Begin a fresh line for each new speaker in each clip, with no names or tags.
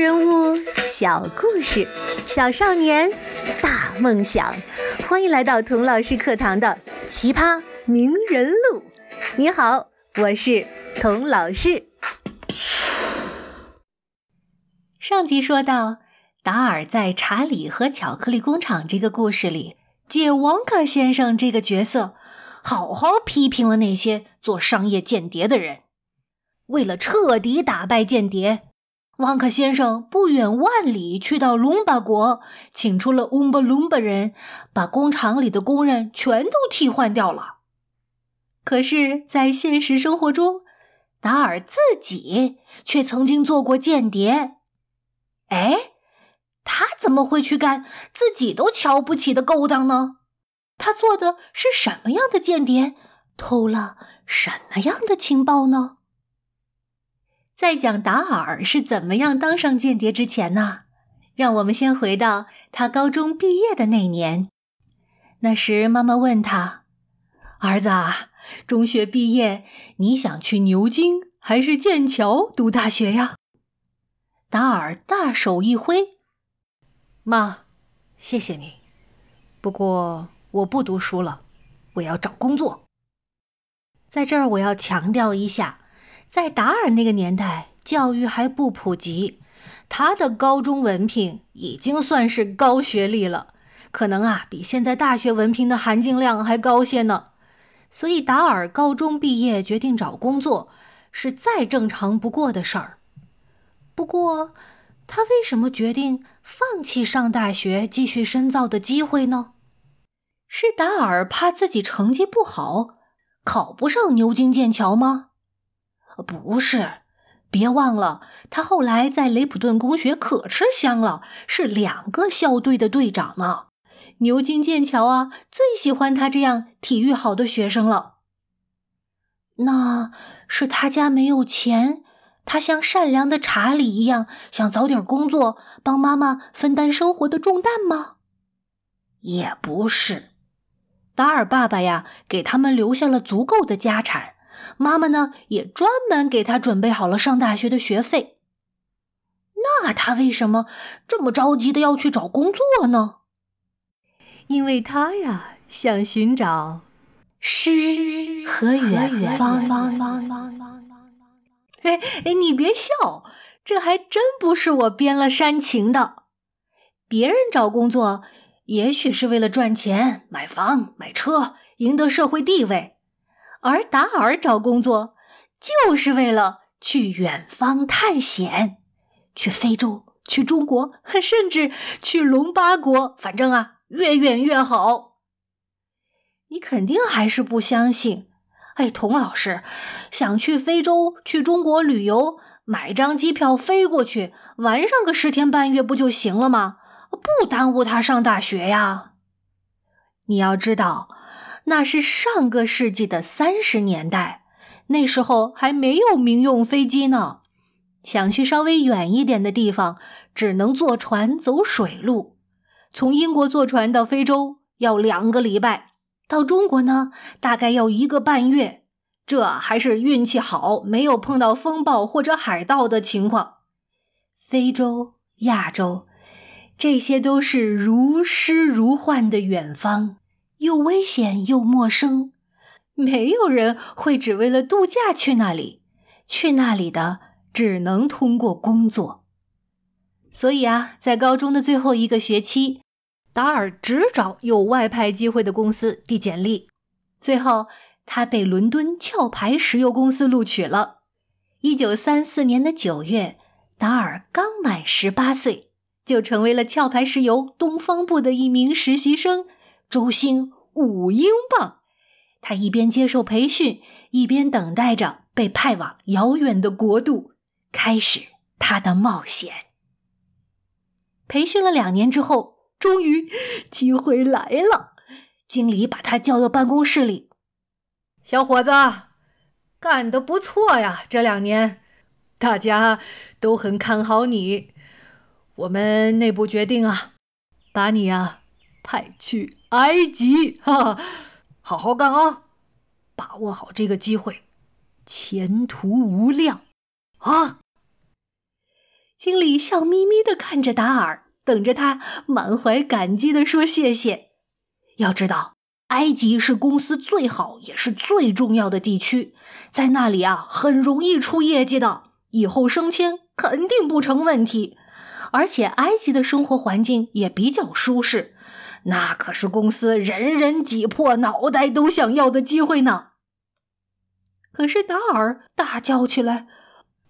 人物小故事，小少年大梦想。欢迎来到童老师课堂的《奇葩名人录》。你好，我是童老师。上集说到，达尔在《查理和巧克力工厂》这个故事里，借王卡先生这个角色，好好批评了那些做商业间谍的人。为了彻底打败间谍。旺克先生不远万里去到隆巴国，请出了乌巴隆巴人，把工厂里的工人全都替换掉了。可是，在现实生活中，达尔自己却曾经做过间谍。哎，他怎么会去干自己都瞧不起的勾当呢？他做的是什么样的间谍？偷了什么样的情报呢？在讲达尔是怎么样当上间谍之前呢，让我们先回到他高中毕业的那年。那时，妈妈问他：“儿子啊，中学毕业，你想去牛津还是剑桥读大学呀？”达尔大手一挥：“
妈，谢谢你，不过我不读书了，我要找工作。”
在这儿，我要强调一下。在达尔那个年代，教育还不普及，他的高中文凭已经算是高学历了，可能啊比现在大学文凭的含金量还高些呢。所以达尔高中毕业决定找工作，是再正常不过的事儿。不过，他为什么决定放弃上大学继续深造的机会呢？是达尔怕自己成绩不好，考不上牛津、剑桥吗？不是，别忘了，他后来在雷普顿公学可吃香了，是两个校队的队长呢。牛津、剑桥啊，最喜欢他这样体育好的学生了。那是他家没有钱，他像善良的查理一样，想早点工作，帮妈妈分担生活的重担吗？也不是，达尔爸爸呀，给他们留下了足够的家产。妈妈呢，也专门给他准备好了上大学的学费。那他为什么这么着急的要去找工作呢？因为他呀，想寻找诗和远方。哎哎，你别笑，这还真不是我编了煽情的。别人找工作，也许是为了赚钱、买房、买车，赢得社会地位。而达尔找工作，就是为了去远方探险，去非洲，去中国，甚至去龙巴国，反正啊，越远越好。你肯定还是不相信？哎，童老师，想去非洲、去中国旅游，买张机票飞过去，玩上个十天半月不就行了吗？不耽误他上大学呀。你要知道。那是上个世纪的三十年代，那时候还没有民用飞机呢。想去稍微远一点的地方，只能坐船走水路。从英国坐船到非洲要两个礼拜，到中国呢大概要一个半月。这还是运气好，没有碰到风暴或者海盗的情况。非洲、亚洲，这些都是如诗如幻的远方。又危险又陌生，没有人会只为了度假去那里。去那里的只能通过工作。所以啊，在高中的最后一个学期，达尔只找有外派机会的公司递简历。最后，他被伦敦壳牌石油公司录取了。一九三四年的九月，达尔刚满十八岁，就成为了壳牌石油东方部的一名实习生。周薪五英镑，他一边接受培训，一边等待着被派往遥远的国度，开始他的冒险。培训了两年之后，终于机会来了。经理把他叫到办公室里：“
小伙子，干得不错呀！这两年，大家都很看好你。我们内部决定啊，把你啊。”派去埃及，哈哈，好好干啊！把握好这个机会，前途无量啊！
经理笑眯眯地看着达尔，等着他满怀感激地说谢谢。要知道，埃及是公司最好也是最重要的地区，在那里啊，很容易出业绩的，以后升迁肯定不成问题。而且，埃及的生活环境也比较舒适，那可是公司人人挤破脑袋都想要的机会呢。可是达尔大叫起来：“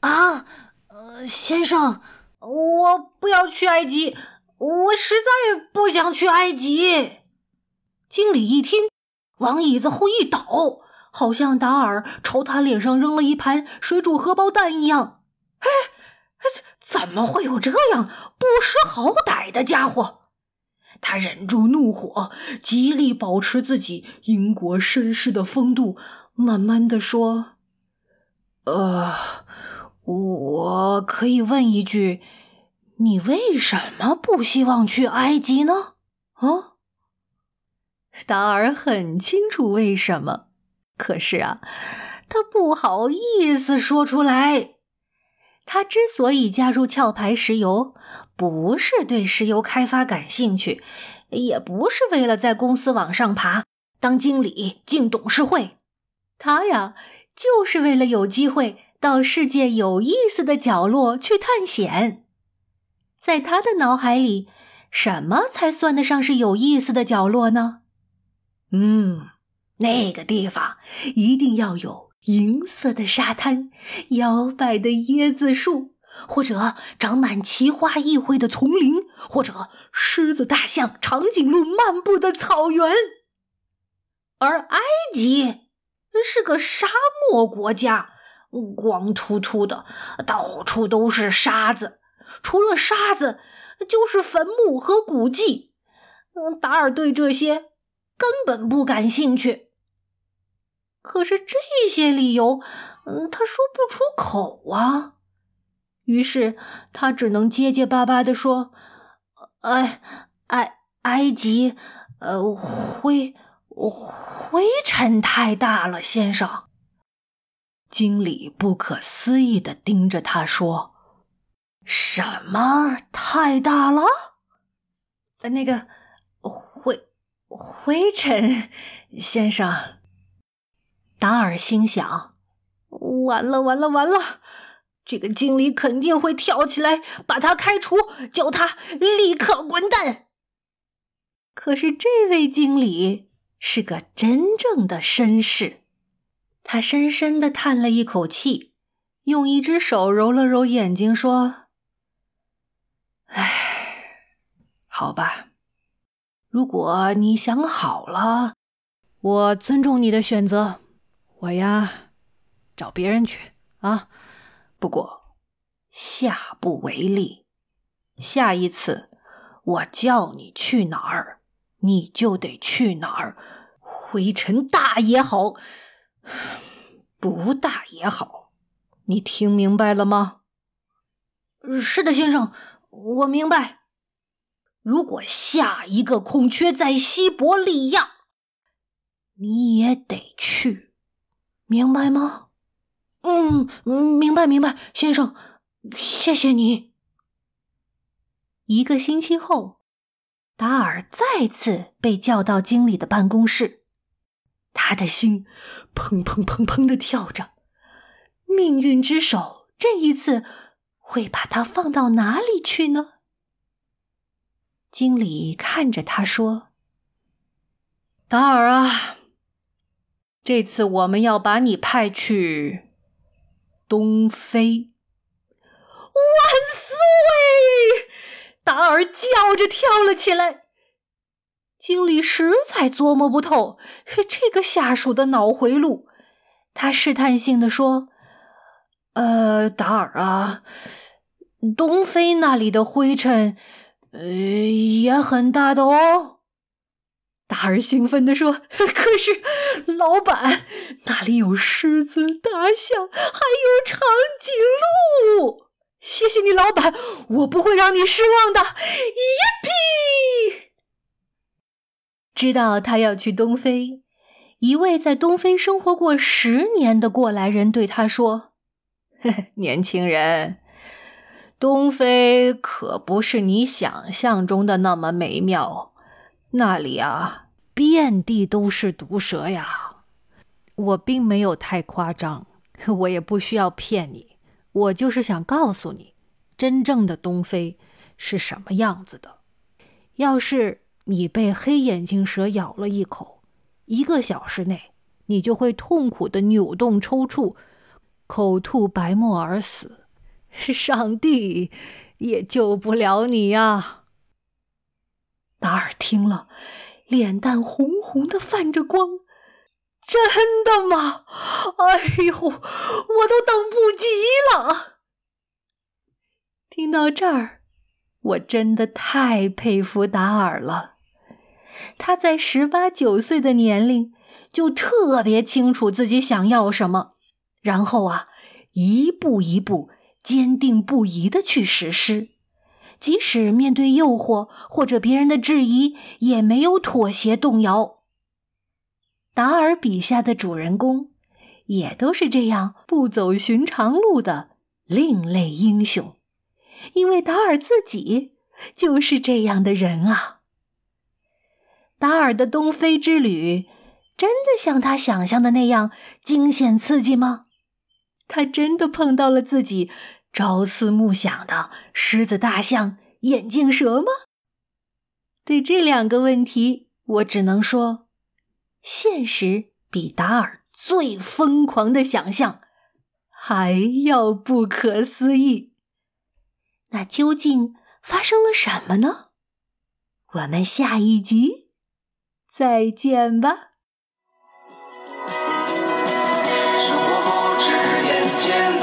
啊！”呃先生，我不要去埃及，我实在不想去埃及。经理一听，往椅子后一倒，好像达尔朝他脸上扔了一盘水煮荷包蛋一样。哎，怎么会有这样不识好歹的家伙？他忍住怒火，极力保持自己英国绅士的风度，慢慢的说：“呃。”我可以问一句，你为什么不希望去埃及呢？啊？达尔很清楚为什么，可是啊，他不好意思说出来。他之所以加入壳牌石油，不是对石油开发感兴趣，也不是为了在公司往上爬当经理进董事会，他呀，就是为了有机会。到世界有意思的角落去探险，在他的脑海里，什么才算得上是有意思的角落呢？嗯，那个地方一定要有银色的沙滩、摇摆的椰子树，或者长满奇花异卉的丛林，或者狮子、大象、长颈鹿漫步的草原。而埃及是个沙漠国家。光秃秃的，到处都是沙子，除了沙子就是坟墓和古迹。嗯，达尔对这些根本不感兴趣。可是这些理由，嗯，他说不出口啊。于是他只能结结巴巴地说：“哎，埃埃及，呃，灰灰尘太大了，先生。”经理不可思议的盯着他说：“什么太大了？呃那个灰灰尘，先生。”达尔心想：“完了，完了，完了！这个经理肯定会跳起来把他开除，叫他立刻滚蛋。”可是这位经理是个真正的绅士。他深深的叹了一口气，用一只手揉了揉眼睛，说：“唉，好吧，如果你想好了，我尊重你的选择。我呀，找别人去啊。不过，下不为例。下一次我叫你去哪儿，你就得去哪儿。灰尘大也好。”不大也好，你听明白了吗？是的，先生，我明白。如果下一个空缺在西伯利亚，你也得去，明白吗？嗯，明白，明白，先生，谢谢你。一个星期后，达尔再次被叫到经理的办公室。他的心砰砰砰砰的跳着，命运之手这一次会把他放到哪里去呢？经理看着他说：“达尔啊，这次我们要把你派去东非。”万岁！达尔叫着跳了起来。经理实在琢磨不透这个下属的脑回路，他试探性的说：“呃，达尔啊，东非那里的灰尘，呃，也很大的哦。”达尔兴奋地说：“可是，老板，那里有狮子、大象，还有长颈鹿。谢谢你，老板，我不会让你失望的。”耶比！知道他要去东非，一位在东非生活过十年的过来人对他说：“年轻人，东非可不是你想象中的那么美妙，那里啊，遍地都是毒蛇呀。
我并没有太夸张，我也不需要骗你，我就是想告诉你，真正的东非是什么样子的。要是你被黑眼镜蛇咬了一口，一个小时内，你就会痛苦的扭动抽搐，口吐白沫而死。上帝也救不了你呀！
达尔听了，脸蛋红红的，泛着光。真的吗？哎呦，我都等不及了！听到这儿，我真的太佩服达尔了。他在十八九岁的年龄就特别清楚自己想要什么，然后啊，一步一步。坚定不移的去实施，即使面对诱惑或者别人的质疑，也没有妥协动摇。达尔笔下的主人公，也都是这样不走寻常路的另类英雄，因为达尔自己就是这样的人啊。达尔的东非之旅，真的像他想象的那样惊险刺激吗？他真的碰到了自己朝思暮想的狮子、大象、眼镜蛇吗？对这两个问题，我只能说，现实比达尔最疯狂的想象还要不可思议。那究竟发生了什么呢？我们下一集再见吧。
见。